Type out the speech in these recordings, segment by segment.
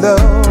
love.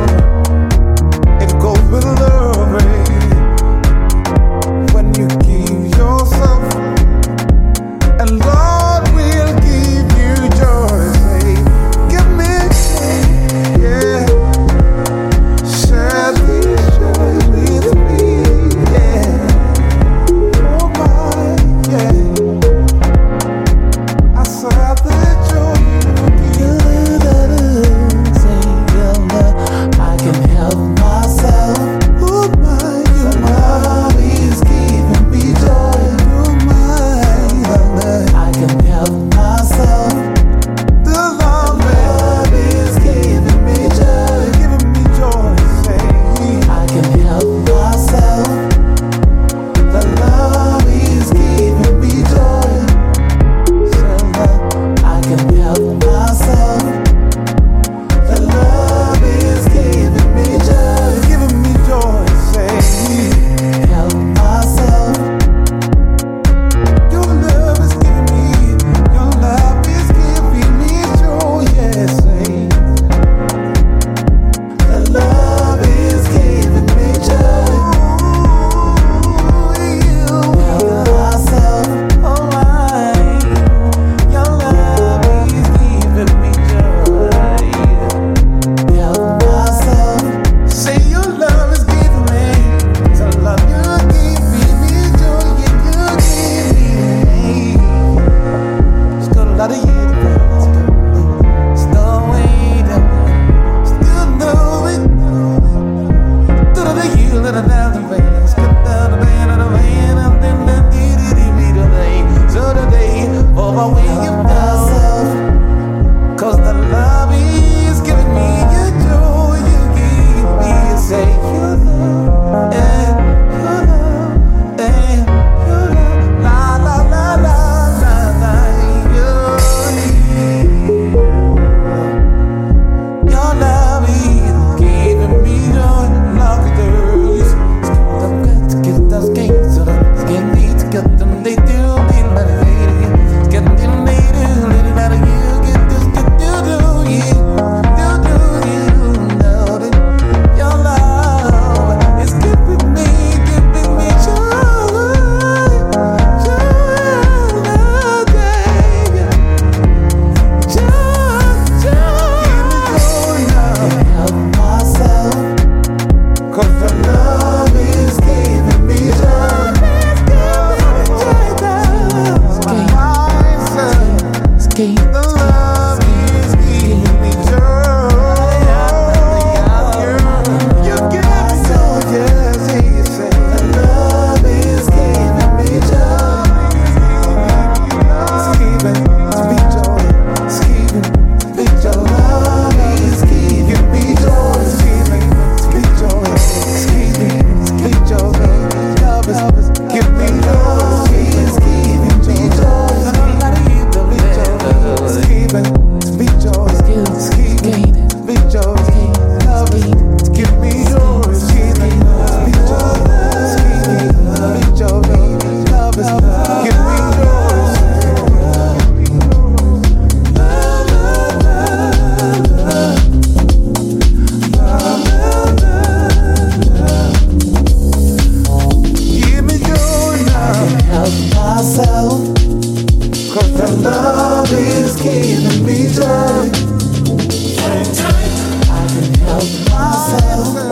myself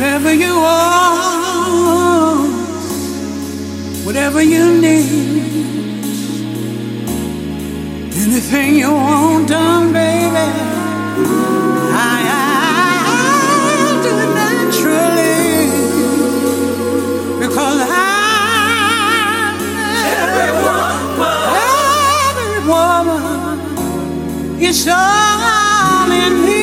Whatever you want, whatever you need, anything you want done, baby. I, I do naturally because I'm every woman, every woman. All in me.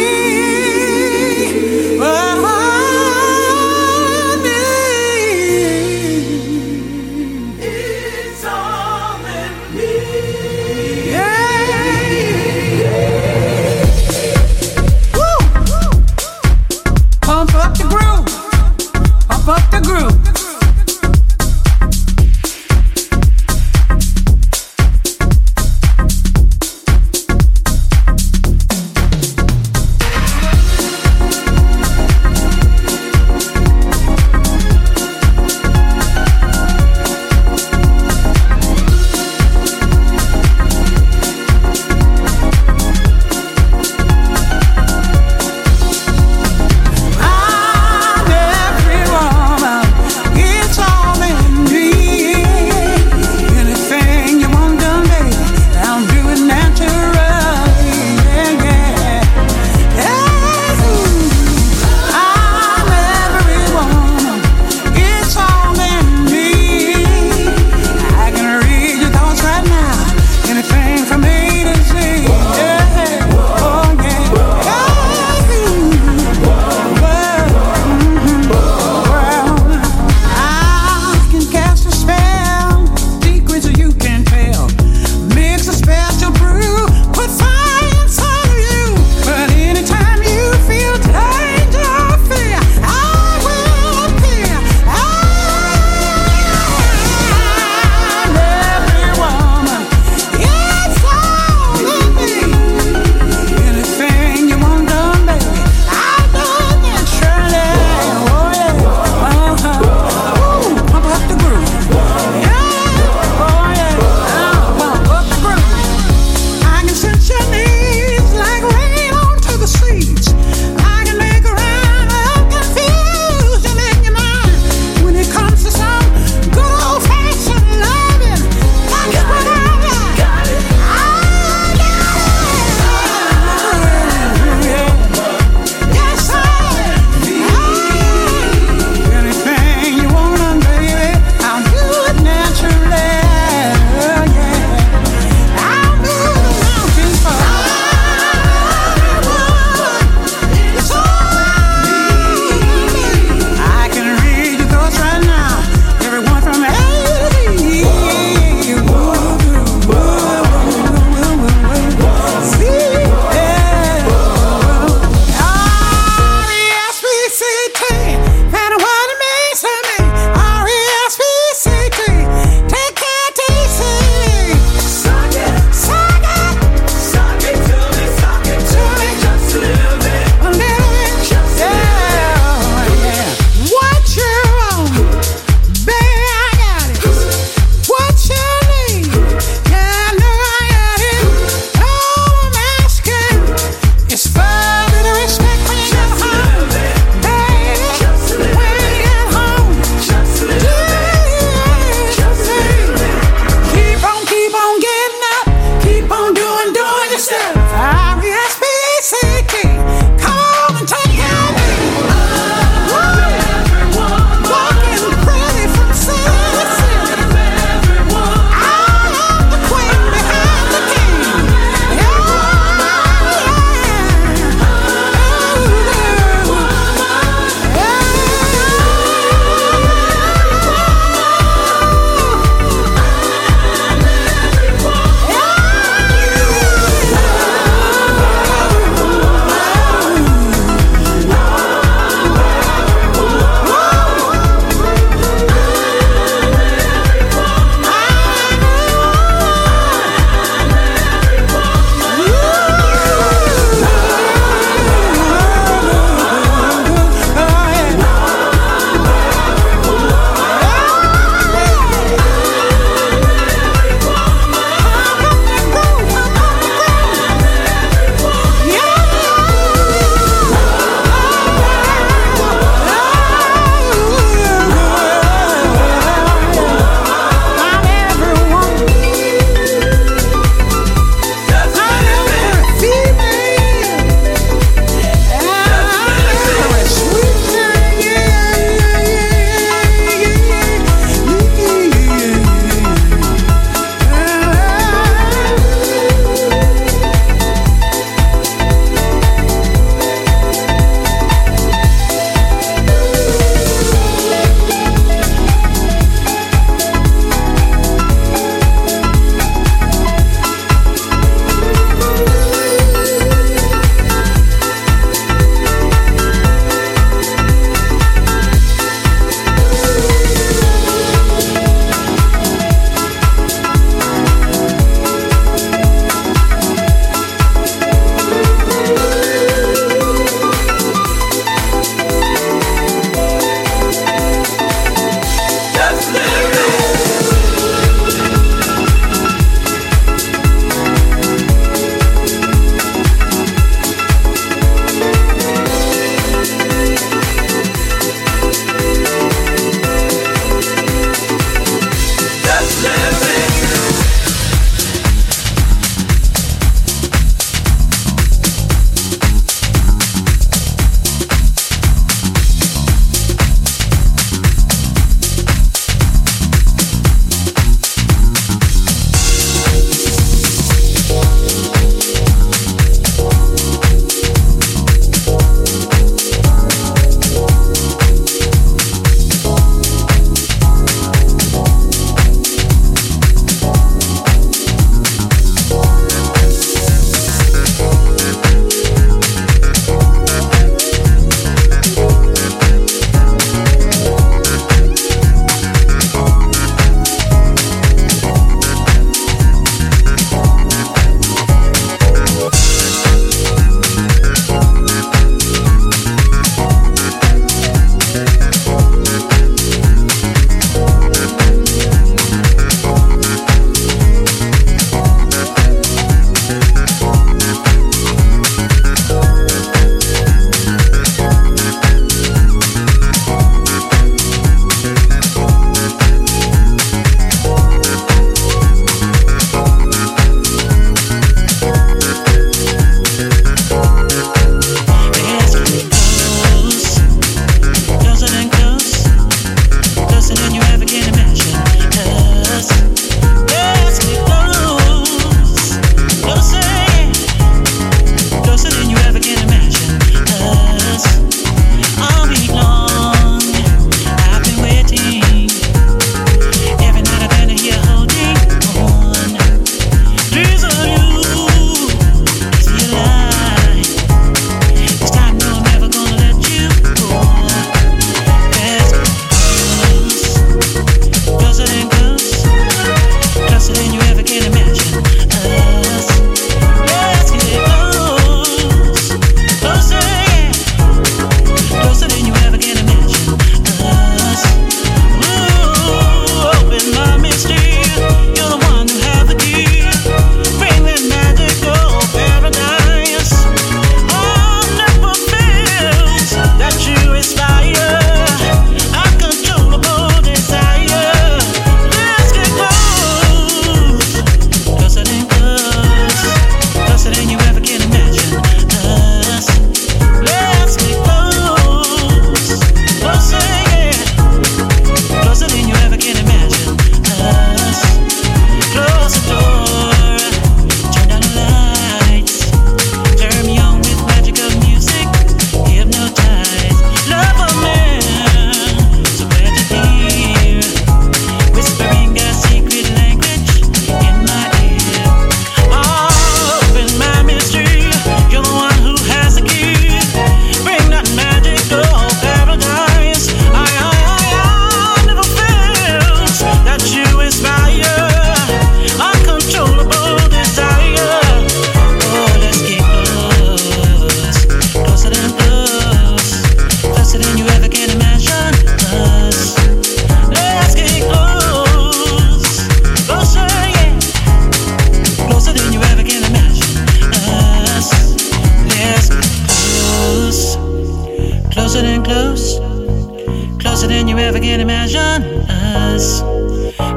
can imagine us.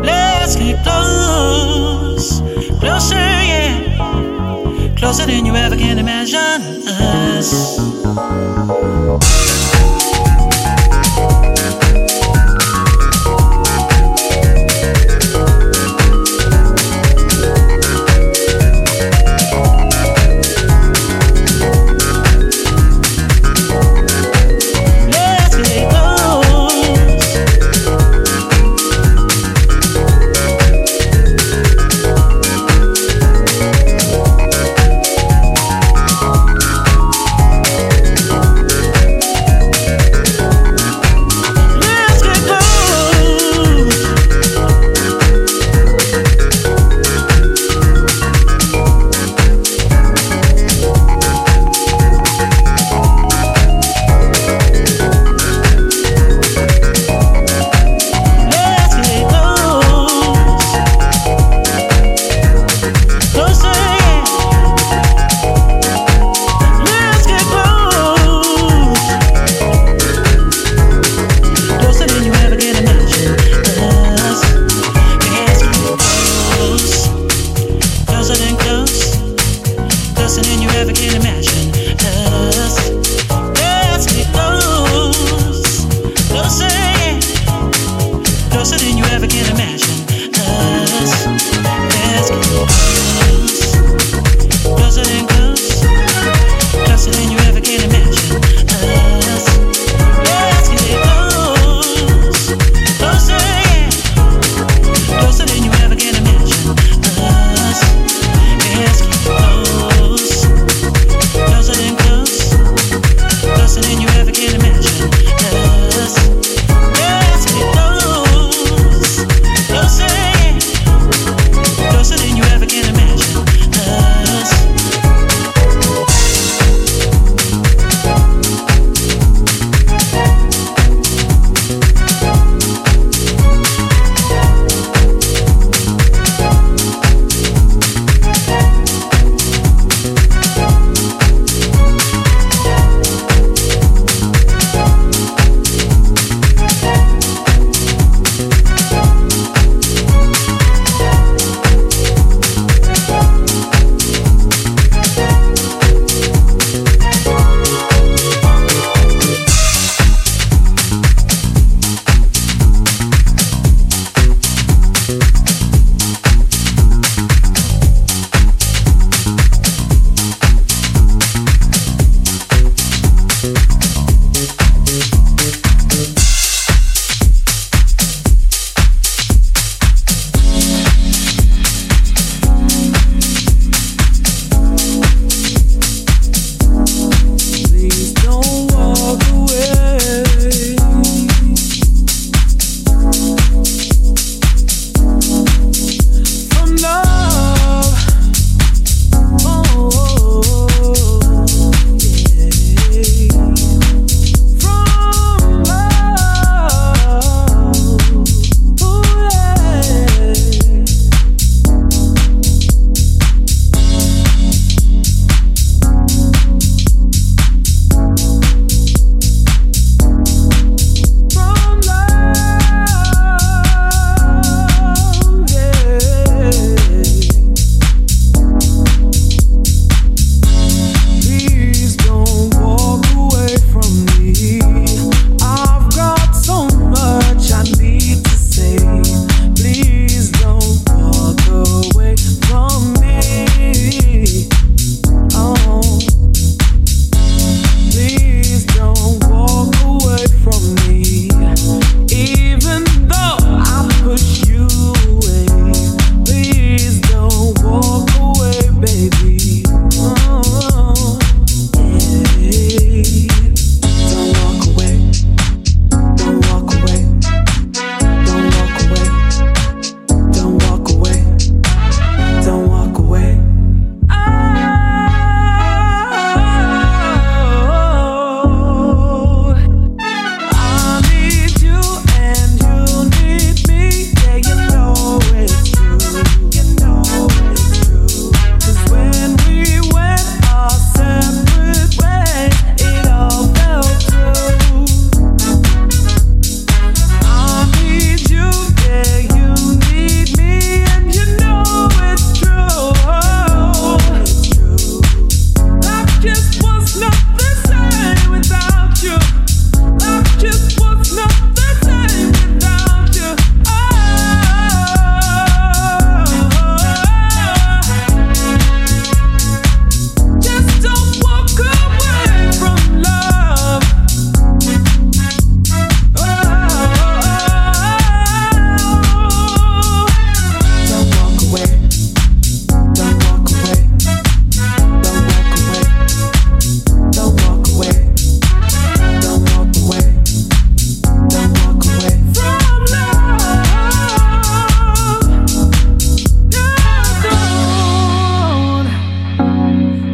Let's get close, closer, yeah, closer than you ever can imagine us.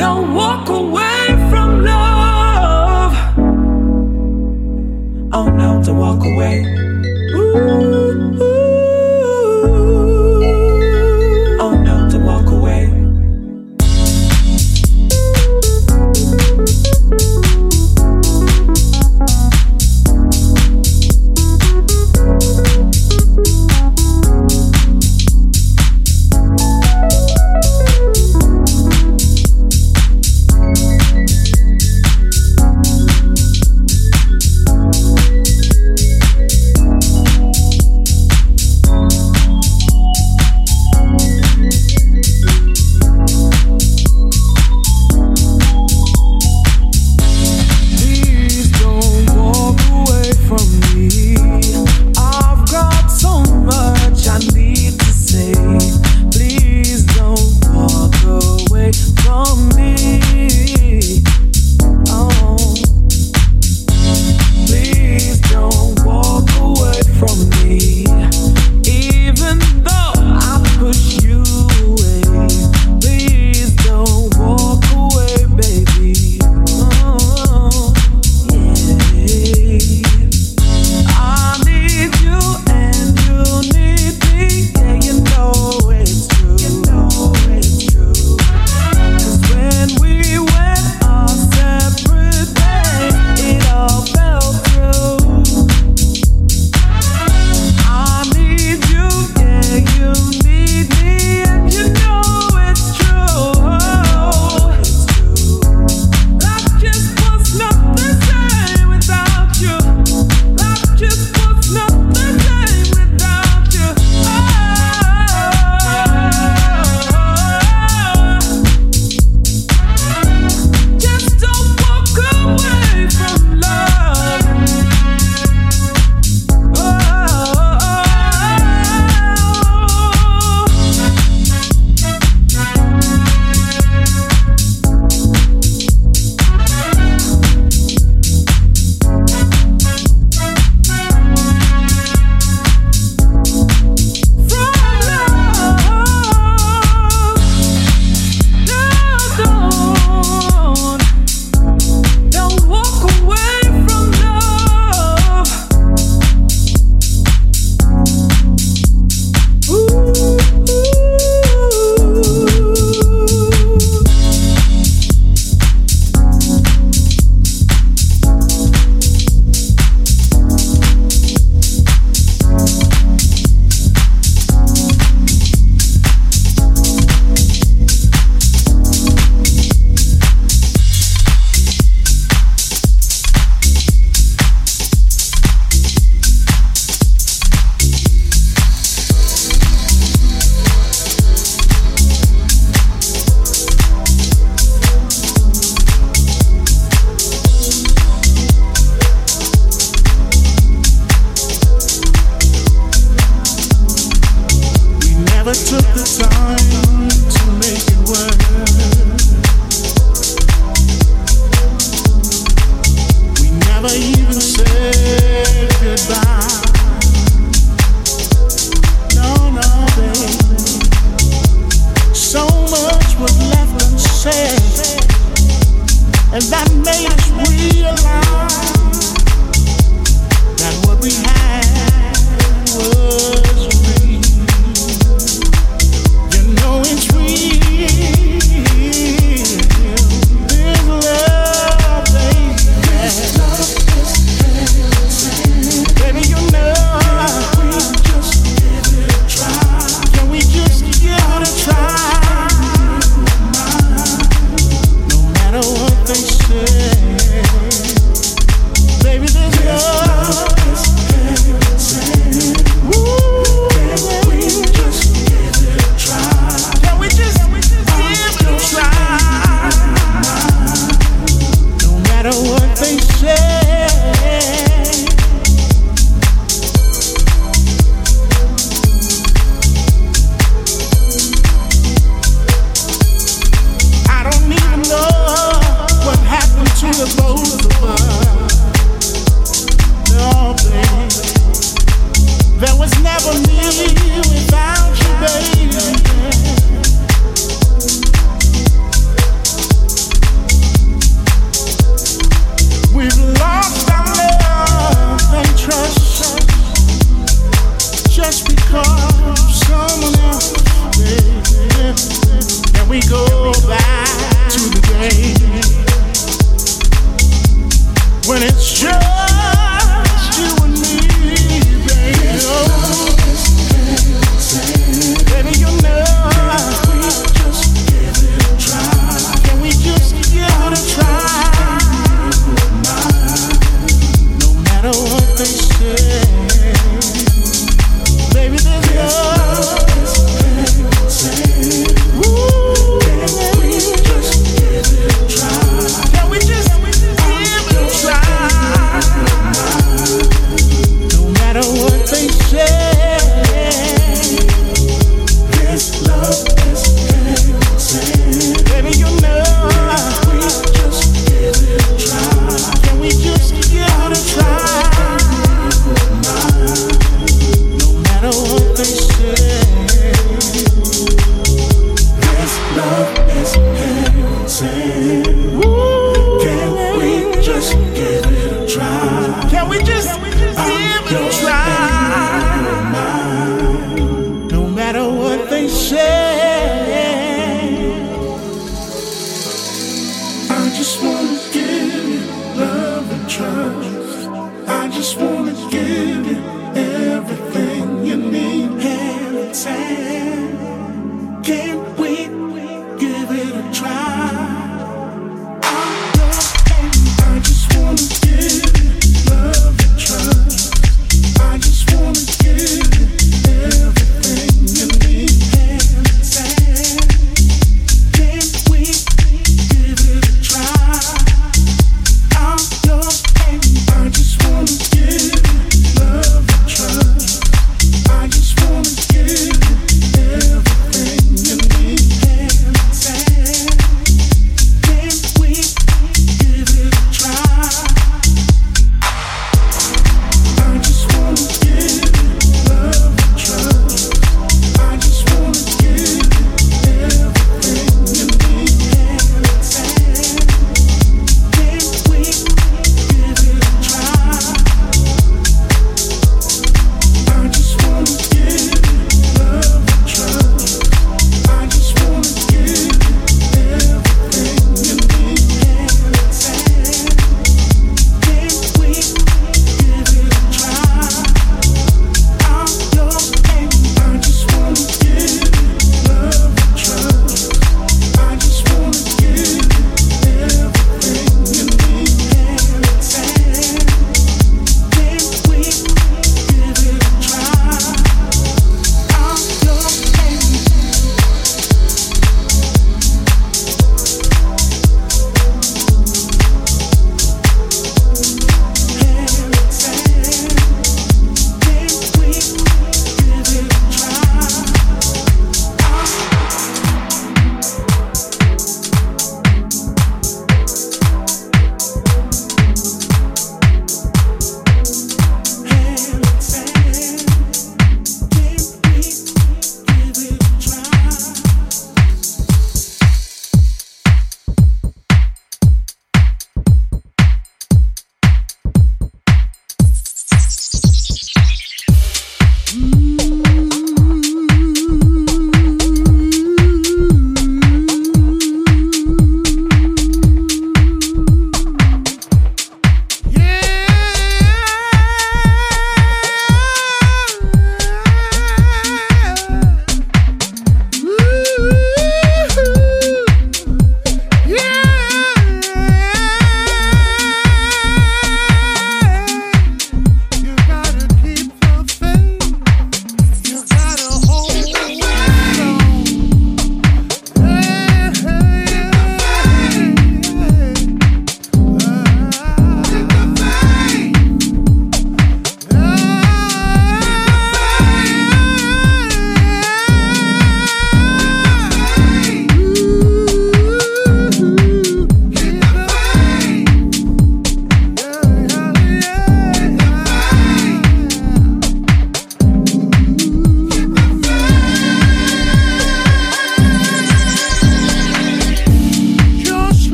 Don't walk away.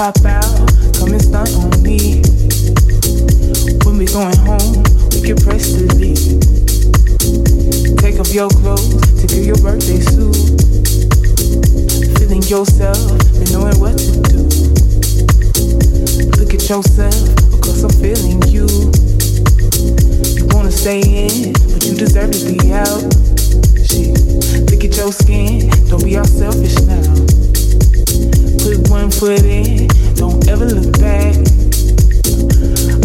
Pop out, come and stunt on me. When we going home, we can press the leave. Take off your clothes to do your birthday suit. Feeling yourself, and knowing what to do. Look at yourself cause I'm feeling you. You wanna stay in, but you deserve to be out. Shit, look at your skin, don't be all selfish now. Put one foot in, don't ever look back.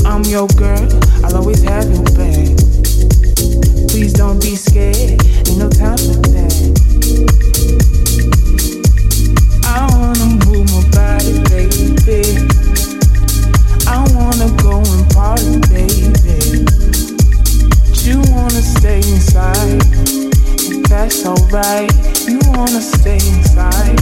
I'm your girl, I'll always have your back. Please don't be scared, ain't no time for that. I wanna move my body, baby. I wanna go and party, baby. But you wanna stay inside, and that's alright. You wanna stay inside.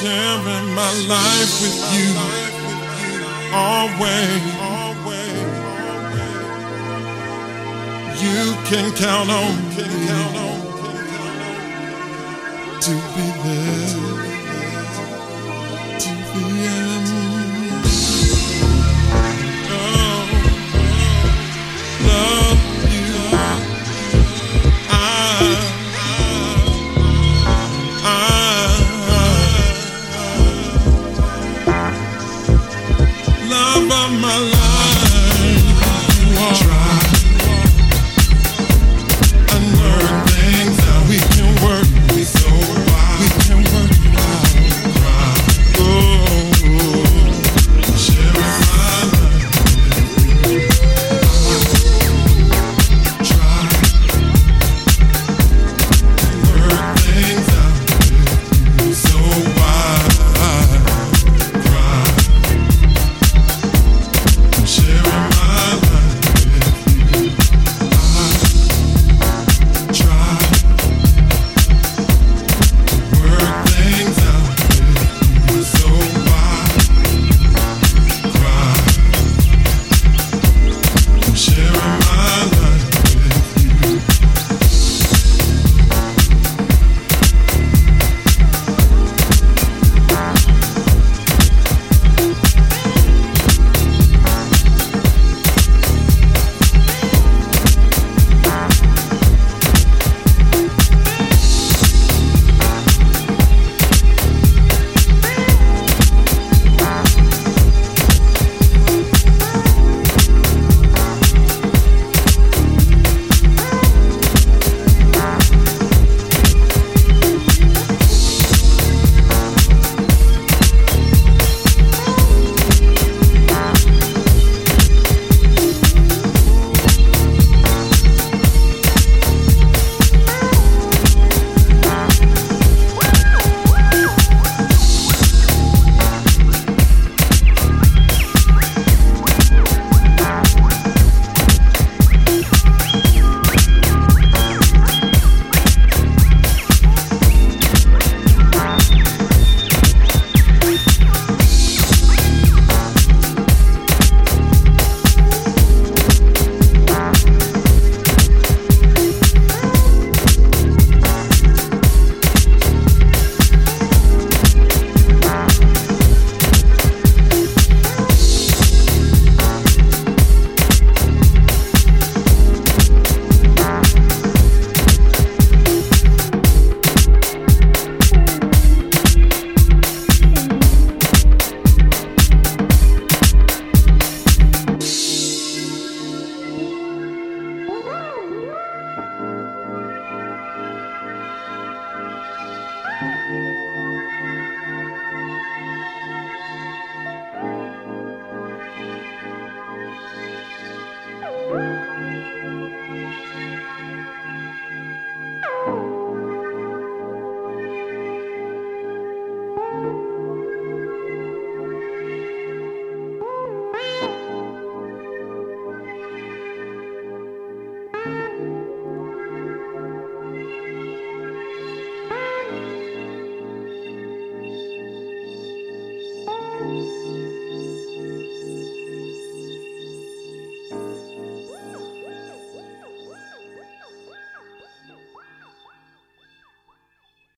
Sharing my life with you always. You can count on me to be there